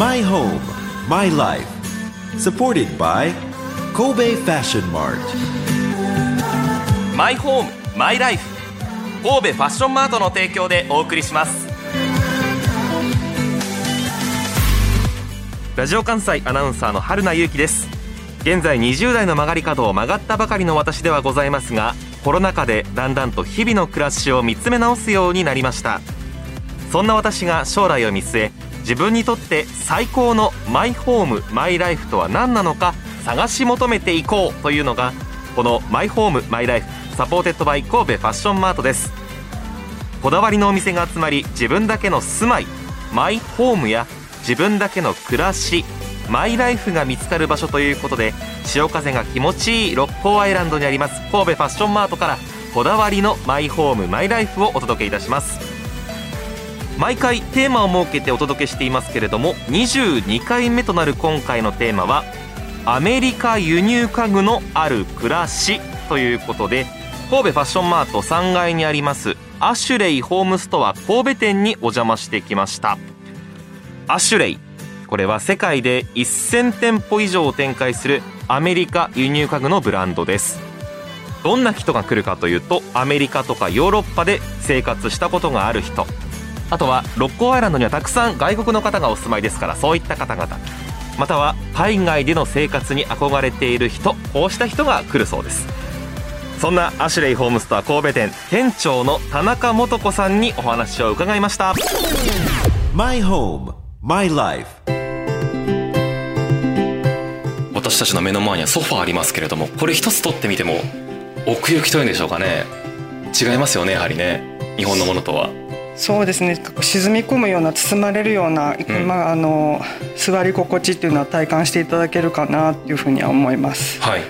My home, my life. Supported by Kobe Fashion Mart. マイホームマイライフ神戸ファッションマートの提供でお送りしますラジオ関西アナウンサーの春名由紀です現在20代の曲がり角を曲がったばかりの私ではございますがコロナ禍でだんだんと日々の暮らしを見つめ直すようになりましたそんな私が将来を見据え自分にとって最高のマイホームマイライフとは何なのか探し求めていこうというのがこのマイホームマイライフ supported by 神戸ファッションマートです。こだわりのお店が集まり自分だけの住まいマイホームや自分だけの暮らしマイライフが見つかる場所ということで潮風が気持ちいい六甲アイランドにあります神戸ファッションマートからこだわりのマイホームマイライフをお届けいたします。毎回テーマを設けてお届けしていますけれども22回目となる今回のテーマはアメリカ輸入家具のある暮らしということで神戸ファッションマート3階にありますアシュレイホームストア神戸店にお邪魔してきました。アシュレイこれは世界で1000店舗以上を展開するアメリカ輸入家具のブランドです。どんな人が来るかというとアメリカとかヨーロッパで生活したことがある人。あとは六甲アイランドにはたくさん外国の方がお住まいですからそういった方々。または海外での生活に憧れている人こうした人が来るそうです。そんなアシュレイホームストア神戸店店長の田中素子さんにお話を伺いました。My home, my life. 私たちの目の前にはソファーありますけれどもこれ一つ取ってみても奥行きというんでしょうかね。違いますよねやはりね。日本のものとはそうですね。沈み込むような包まれるような、ん。まあ、あの座り心地っていうのは体感していただけるかなっていうふうには思います。はい。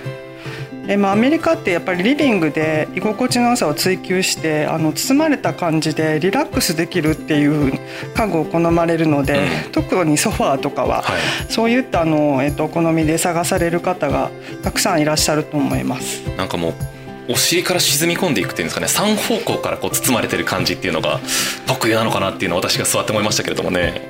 えまあ、アメリカってやっぱりリビングで居心地の良さを追求してあの包まれた感じでリラックスできるっていう家具を好まれるので、うん。特にソファーとかは、はい。そういったあの、えっと、お好みで探される方がたくさんいらっしゃると思います。なんかもうお尻から沈み込んでいくっていうんですかね。三方向からこう包まれてる感じっていうのが得意なのかなっていうのを私が座って思いましたけれどもね。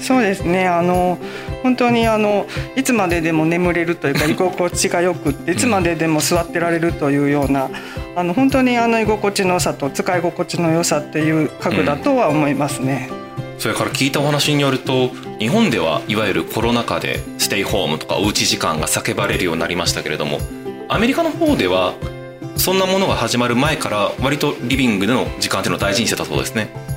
そうですね。あの本当にあのいつまででも眠れるというか 居心地がよくっていつまででも座ってられるというようなあの本当にあの居心地の良さと使い心地の良さっていう家具だとは思いますね。それから聞いたお話によると日本ではいわゆるコロナ禍でステイホームとかおうち時間が叫ばれるようになりましたけれどもアメリカの方ではそんなものが始まる前から割とリビングでの時間っていうのを大事にしてたそうですね。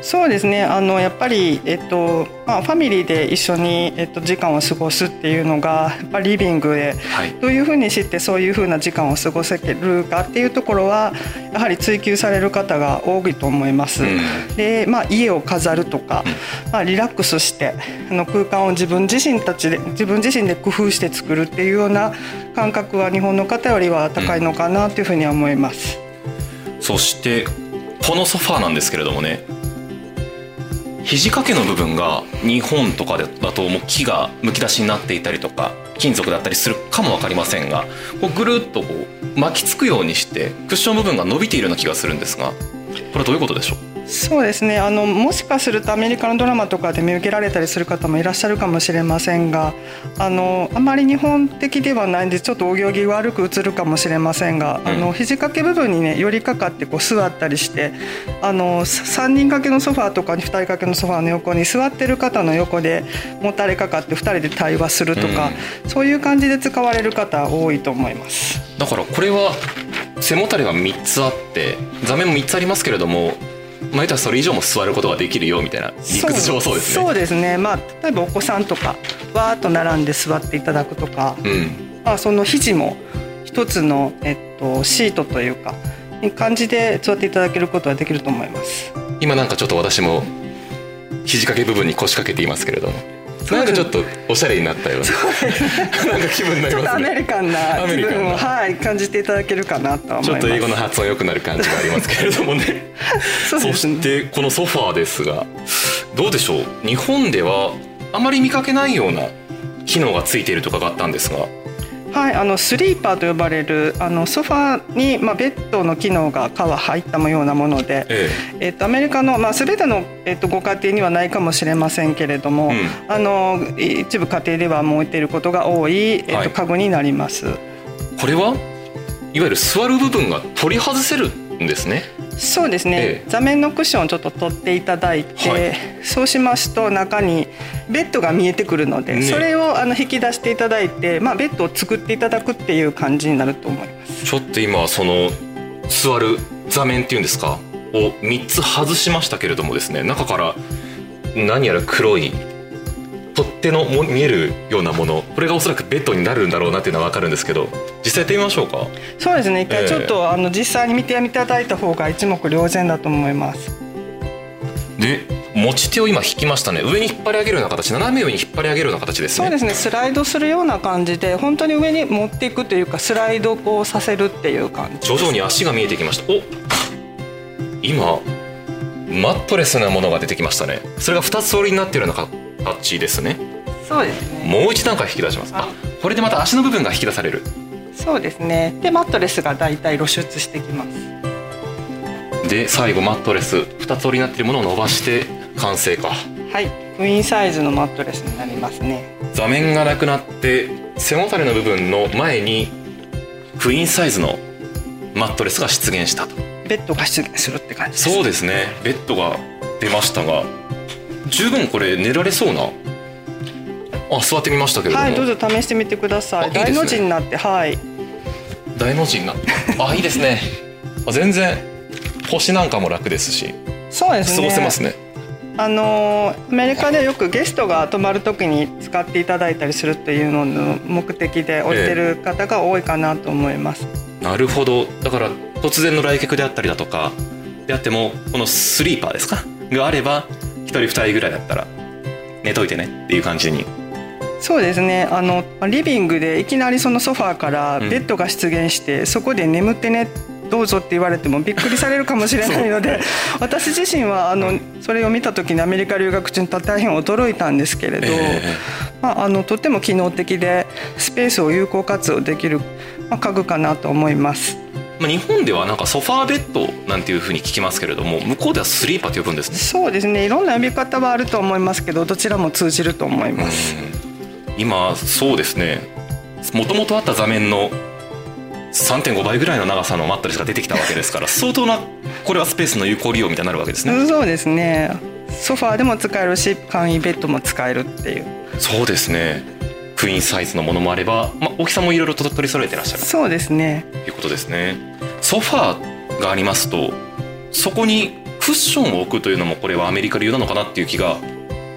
そうですね。あのやっぱり、えっとまあ、ファミリーで一緒に、えっと、時間を過ごすっていうのがやっぱりリビングではい。どういうふうにしてそういうふうな時間を過ごせるかっていうところはやはり追求される方が多いと思います。うん。で、まあ、家を飾るとか、まあ、リラックスしてあの空間を自分自身たちで自分自身で工夫して作るっていうような感覚は日本の方よりは高いのかなというふうには思います。そしてこのソファーなんですけれどもね肘掛けの部分が日本とかだともう木がむき出しになっていたりとか金属だったりするかも分かりませんがこうぐるっとこう巻きつくようにしてクッション部分が伸びているような気がするんですがこれはどういうことでしょう？そうですね。あのもしかするとアメリカのドラマとかで見受けられたりする方もいらっしゃるかもしれませんがあのあまり日本的ではないんでちょっとお行儀悪く映るかもしれませんが、うん。あの肘掛け部分にね寄りかかってこう座ったりしてあの3人掛けのソファーとかに2人掛けのソファーの横に座ってる方の横でもたれかかって2人で対話するとか、そういう感じで使われる方多いと思います。だからこれは背もたれが3つあって座面も3つありますけれどもまあたらそれ以上も座ることができるよみたいな理屈上はそうですね。そうですね。まあ例えばお子さんとかわーっと並んで座っていただくとか、うん。まあ、その肘も一つの、えっと、シートというかいい感じで座っていただけることはできると思います。今なんかちょっと私も肘掛け部分に腰掛けていますけれどもなんかちょっとおしゃれになったようななんか気分になりますね。メリカンな気アメリカンな。分を、はい、感じていただけるかなとは思います。ちょっと英語の発音良くなる感じがありますけれどもね。そうそしてこのソファーですがどうでしょう？日本ではあまり見かけないような機能がついているとかがあったんですがはい、あのスリーパーと呼ばれるあのソファーに、まあ、ベッドの機能が皮入ったようなもので、ええ。っとアメリカの、まあ、全ての、えっとご家庭にはないかもしれませんけれども、うん。あの一部家庭ではもう置いていることが多い、えっはい。と家具になります。これはいわゆる座る部分が取り外せるんですねそうですね、ええ。座面のクッションをちょっと取っていただいて、はい。そうしますと中にベッドが見えてくるので、ねそれをあの引き出していただいて、まあ、ベッドを作っていただくっていう感じになると思います。ちょっと今その座る座面っていうんですか？を3つ外しましたけれどもですね中から何やら黒い手のも見えるようなものこれがおそらくベッドになるんだろうなっていうのは分かるんですけど実際やってみましょうか？そうですね。一ええ。回ちょっと、あの実際に見ていただいた方が一目瞭然だと思います。で持ち手を今引きましたね。上に引っ張り上げるような形。斜め上に引っ張り上げるような形ですね。そうですね。スライドするような感じで本当に上に持っていくというかスライドこうさせるっていう感じ。徐々に足が見えてきました。お今マットレスなものが出てきましたね。それが2つ折りになっているような形ですねそうですね。もう一段階引き出します。あ。これでまた足の部分が引き出される。そうですね。でマットレスがだいたい露出してきます。で最後マットレス2つ折りになっているものを伸ばして完成か。はい。クイーンサイズのマットレスになりますね。座面がなくなって背もたれの部分の前にクイーンサイズのマットレスが出現したと。ベッドが出現するって感じです。そうですね。ベッドが出ましたが十分これ寝られそうなあ座ってみましたけれども、はいどうぞ試してみてください。大の字になってはい。大の字になって。あいいですね。あ全然腰なんかも楽ですし。過そうですね。ごせますね。あのーアメリカではよくゲストが泊まる時に使っていただいたりするっていうのの目的で置いてる方が多いかなと思います、なるほど。だから突然の来客であったりだとかであってもこのスリーパーですか？があれば1人2人ぐらいだったら寝といてねっていう感じにそうですね。あのリビングでいきなりそのソファーからうん。ベッドが出現して、そこで眠ってねどうぞって言われてもびっくりされるかもしれないので 私自身はあのそれを見た時にアメリカ留学中に大変驚いたんですけれど、えまあ、あのとても機能的でスペースを有効活用できる、まあ、家具かなと思います。まあ、日本ではなんかソファーベッドなんていうふうに聞きますけれども向こうではスリーパーと呼ぶんですね。そうですね。いろんな呼び方はあると思いますけどどちらも通じると思います。今そうですね。もともとあった座面の3.5倍ぐらいの長さのマットレスが出てきたわけですから 相当なこれはスペースの有効利用みたいになるわけですね。そうですね。ソファーでも使えるし簡易ベッドも使えるっていう。そうですね。クイーンサイズのものもあれば、まあ、大きさもいろいろと取り揃えてらっしゃる。そうですね。ということですね。ソファーがありますとそこにクッションを置くというのもこれはアメリカ流なのかなっていう気が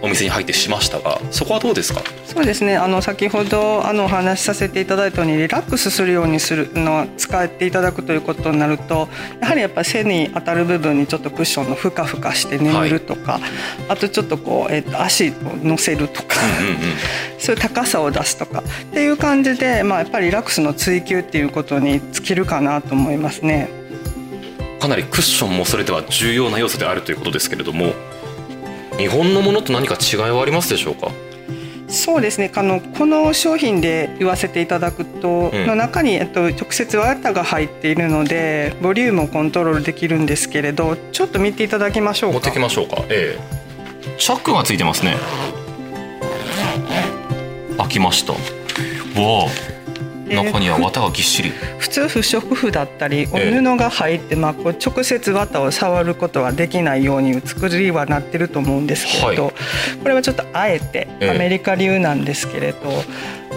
お店に入ってしましたがそこはどうですか？そうですね。あの先ほどあのお話しさせていただいたようにリラックスするようにするのは使っていただくということになるとやはりやっぱり背に当たる部分にちょっとクッションのふかふかして眠るとか、あとちょっとこう、えっと足を乗せるとか、そういう高さを出すとかっていう感じで、まあ、やっぱりリラックスの追求っていうことに尽きるかなと思いますね。かなりクッションもそれでは重要な要素であるということですけれども日本のものと何か違いはありますでしょうか？そうですね。あのこの商品で言わせていただくと、うん。の中に、えっと、直接綿が入っているのでボリュームをコントロールできるんですけれどちょっと見ていただきましょうか。持ってきましょうか。ええ。チャックがついてますね。開きました。わあ。えー中には綿がぎっしり。普通不織布だったりおえ。え布が入って、まあ、こう直接綿を触ることはできないように作りはなってると思うんですけれど、はい。これはちょっとあえてええ。アメリカ流なんですけれど、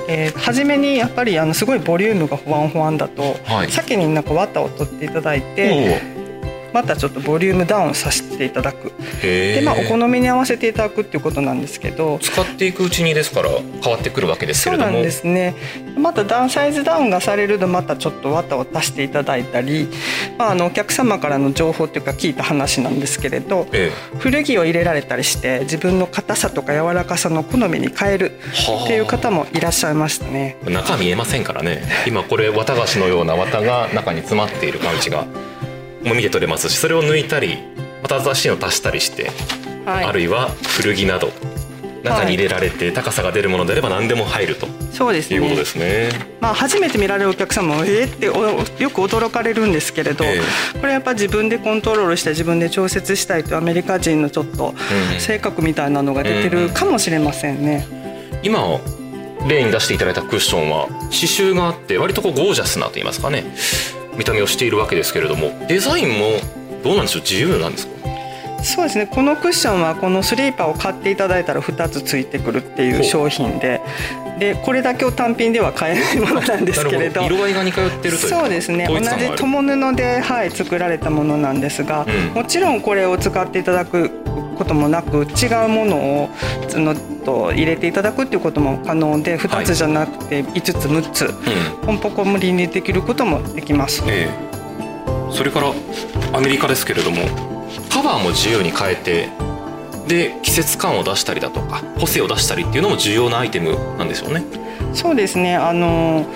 えー初めにやっぱりあのすごいボリュームがほわんほわんだと、はい。先になんか綿を取っていただいてまたちょっとボリュームダウンさせていただく。で、まあ、お好みに合わせていただくっていうことなんですけど。使っていくうちにですから変わってくるわけですけれども。そうなんですね。またダウンサイズダウンがされるとまたちょっと綿を足していただいたり、まあ、あのお客様からの情報っていうか聞いた話なんですけれど。え古着を入れられたりして自分の硬さとか柔らかさの好みに変えるはあ。っていう方もいらっしゃいましたね。え中見えませんからね。今これ綿菓子のような綿が中に詰まっている感じがもう見て取れますしそれを抜いたりまた新しいのを足したりして、はい。あるいは古着など中に入れられて高さが出るものであれば何でも入るとそうですね。いうことですね。まあ、初めて見られるお客様もえー？っておよく驚かれるんですけれど、えこれやっぱ自分でコントロールして自分で調節したいというアメリカ人のちょっとうん。性格みたいなのが出てるかもしれませんね。今例に出していただいたクッションは刺繍があって割とこうゴージャスなと言いますかね見た目をしているわけですけれどもデザインもどうなんでしょう？自由なんですか？そうですね。このクッションはこのスリーパーを買っていただいたら2つついてくるっていう商品ででこれだけを単品では買えないものなんですけれど。色合いが似通ってるというかそうですね。同じ友布で、はい、作られたものなんですが、うん。もちろんこれを使っていただくこともなく違うものをそのと入れていただくっていうことも可能で2つじゃなくて5つ6つうんポンポコムリにできることもできます。ええそれからアメリカですけれどもカバーも自由に変えてで季節感を出したりだとか個性を出したりっていうのも重要なアイテムなんですよね。そうですねあの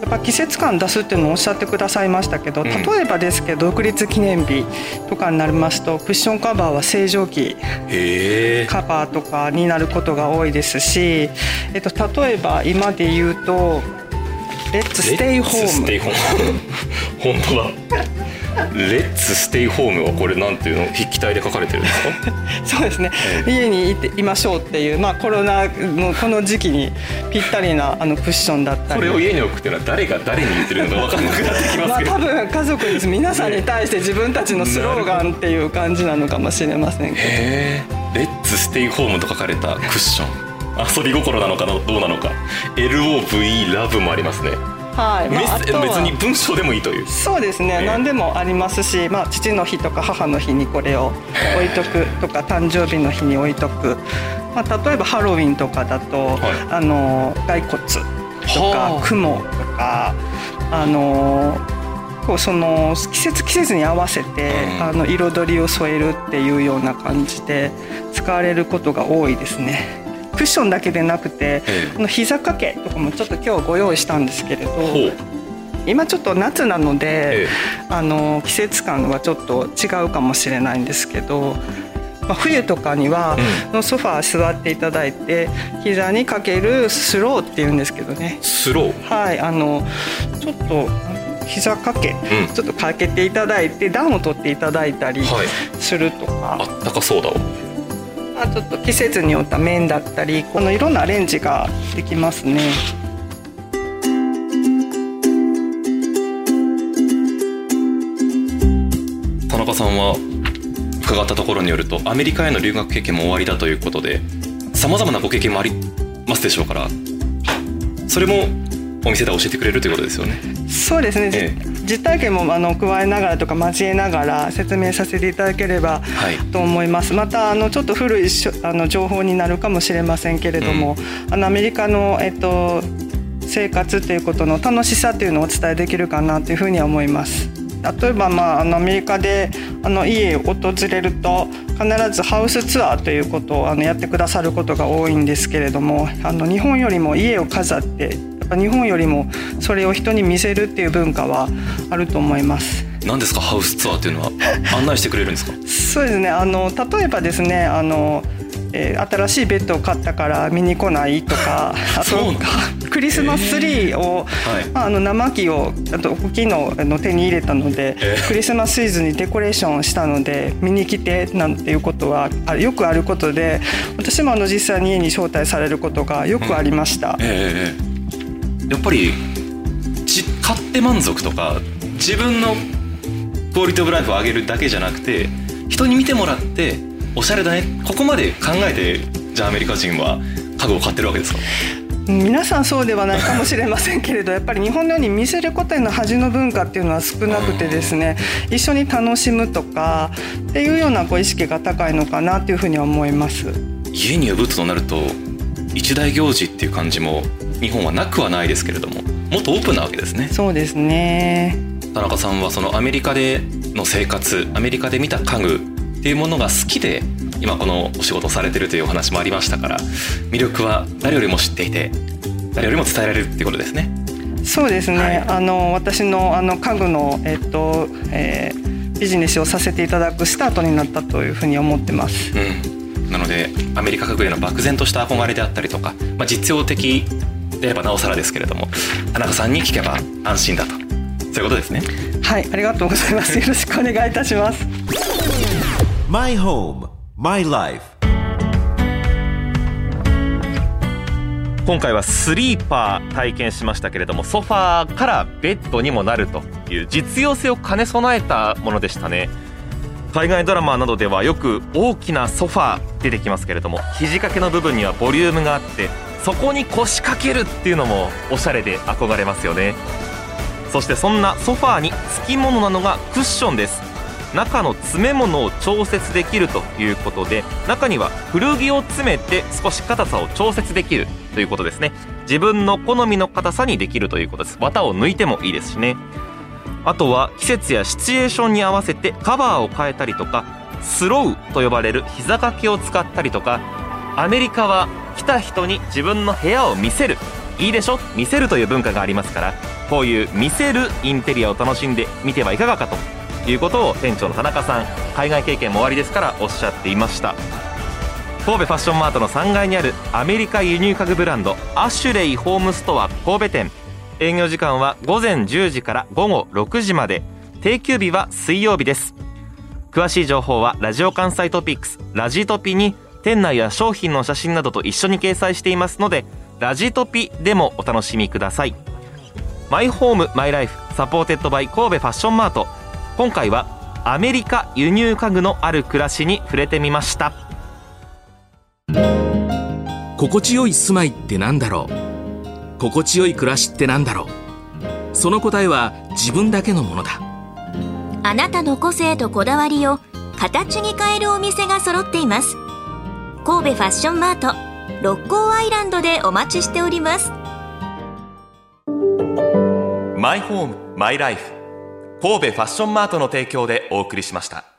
やっぱ季節感出すっていうのをおっしゃってくださいましたけど、ん例えばですけど独立記念日とかになりますとクッションカバーは正常期。カバーとかになることが多いですし、えっと、例えば今で言うと「レッツステイホームレッツステイホーム本当だ。レッツステイホームはこれなんていうの？筆記体で書かれてるんですか？」そうですね家にいていましょうっていう、まあ、コロナのこの時期にぴったりなあのクッションだったりこれを家に置くっていうのは誰が誰に言ってるのか分かんなくなってきまますあけど。多分家族です皆さんに対して自分たちのスローガンっていう感じなのかもしれませんけどへえ。レッツステイホームと書かれたクッション。遊び心なのかなどうなのか。LOVE ラブもありますね。はい、まメあ、あとは。ッセ別に文章でもいいという。そうですね、ええ。何でもありますし、まあ、父の日とか母の日にこれを置いとくとか誕生日の日に置いとく、まあ、例えばハロウィンとかだと、あの骸骨とはあ。か雲とかあのこうその季節季節に合わせて、うん。あの彩りを添えるっていうような感じで使われることが多いですね。クッションだけでなくて、えあの膝掛けとかもちょっと今日ご用意したんですけれど。今ちょっと夏なので、えあの季節感はちょっと違うかもしれないんですけど、まあ、冬とかには、のソファー座っていただいて膝にかけるスローっていうんですけどねスロー？はいあのちょっと膝掛け、うんちょっとかけていただいて暖を取っていただいたりはい。するとか、あったかそうだわ。まあ、ちょっと季節によった面だったりこのいろんなアレンジができますね。田中さんは伺ったところによるとアメリカへの留学経験も終わりだということでさまざまなご経験もありますでしょうからそれもお店で教えてくれるということですよね。そうですね、じえ実体験もあの加えながらとか交えながら説明させていただければはい。と思います。またあのちょっと古いあの情報になるかもしれませんけれども、あのアメリカの、えっと、生活ということの楽しさというのをお伝えできるかなというふうには思います。例えば、まあ、あのアメリカであの家を訪れると必ずハウスツアーということをあのやってくださることが多いんですけれどもあの日本よりも家を飾ってぱ日本よりもそれを人に見せるっていう文化はあると思います。何ですか？ハウスツアーっていうのは？案内してくれるんですか？そうですね。あの例えばですねあの、えー新しいベッドを買ったから見に来ないとか あとクリスマスツリーを、はい。まあ、あの生木をあと大きいのの手に入れたので、えー。クリスマスシーズンにデコレーションをしたので見に来てなんていうことはあよくあることで私もあの実際に家に招待されることがよくありました。ええええやっぱりじ買って満足とか自分のクオリティオブライフを上げるだけじゃなくて人に見てもらっておしゃれだねここまで考えてじゃあアメリカ人は家具を買ってるわけですか？皆さんそうではないかもしれませんけれどやっぱり日本のように見せることへの恥の文化っていうのは少なくてですね一緒に楽しむとかっていうようなこう意識が高いのかなというふうには思います。家に呼ぶとなると一大行事っていう感じも日本はなくはないですけれどももっとオープンなわけですね。そうですね。田中さんはそのアメリカでの生活アメリカで見た家具っていうものが好きで今このお仕事をされてるというお話もありましたから魅力は誰よりも知っていて誰よりも伝えられるっていうことですね。そうですね、はい。あの私のあの家具の、えっとえービジネスをさせていただくスタートになったというふうに思ってます。うん。なのでアメリカ家具への漠然とした憧れであったりとか、まあ、実用的であればなおさらですけれども田中さんに聞けば安心だと。そういうことですね。はいありがとうございます。よろしくお願いいたします。My home, my life. 今回はスリーパー体験しましたけれどもソファーからベッドにもなるという実用性を兼ね備えたものでしたね。海外ドラマなどではよく大きなソファー出てきますけれども肘掛けの部分にはボリュームがあってそこに腰掛けるっていうのもおしゃれで憧れますよね。そしてそんなソファーに付き物なのがクッションです。中の詰め物を調節できるということで中には古着を詰めて少し硬さを調節できるということですね。自分の好みの硬さにできるということです。綿を抜いてもいいですしね。あとは季節やシチュエーションに合わせてカバーを変えたりとかスローと呼ばれる膝掛けを使ったりとかアメリカは来た人に自分の部屋を見せる。いいでしょ？見せるという文化がありますから。こういう見せるインテリアを楽しんでみてはいかがかということを店長の田中さん海外経験もおありですからおっしゃっていました。神戸ファッションマートの3階にあるアメリカ輸入家具ブランドアシュレイホームストア神戸店。営業時間は午前10時から午後6時まで。定休日は水曜日です。詳しい情報はラジオ関西トピックスラジトピに店内や商品の写真などと一緒に掲載していますのでラジトピでもお楽しみください。マイホームマイライフ supported by 神戸ファッションマート今回はアメリカ輸入家具のある暮らしに触れてみました。心地よい住まいってなんだろう？心地よい暮らしってなんだろう？その答えは自分だけのものだ。あなたの個性とこだわりを形に変えるお店が揃っています神戸ファッションマート六甲アイランドでお待ちしております。マイホームマイライフ。神戸ファッションマートの提供でお送りしました。